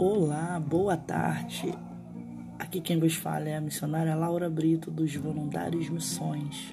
Olá, boa tarde. Aqui quem vos fala é a missionária Laura Brito dos Voluntários Missões.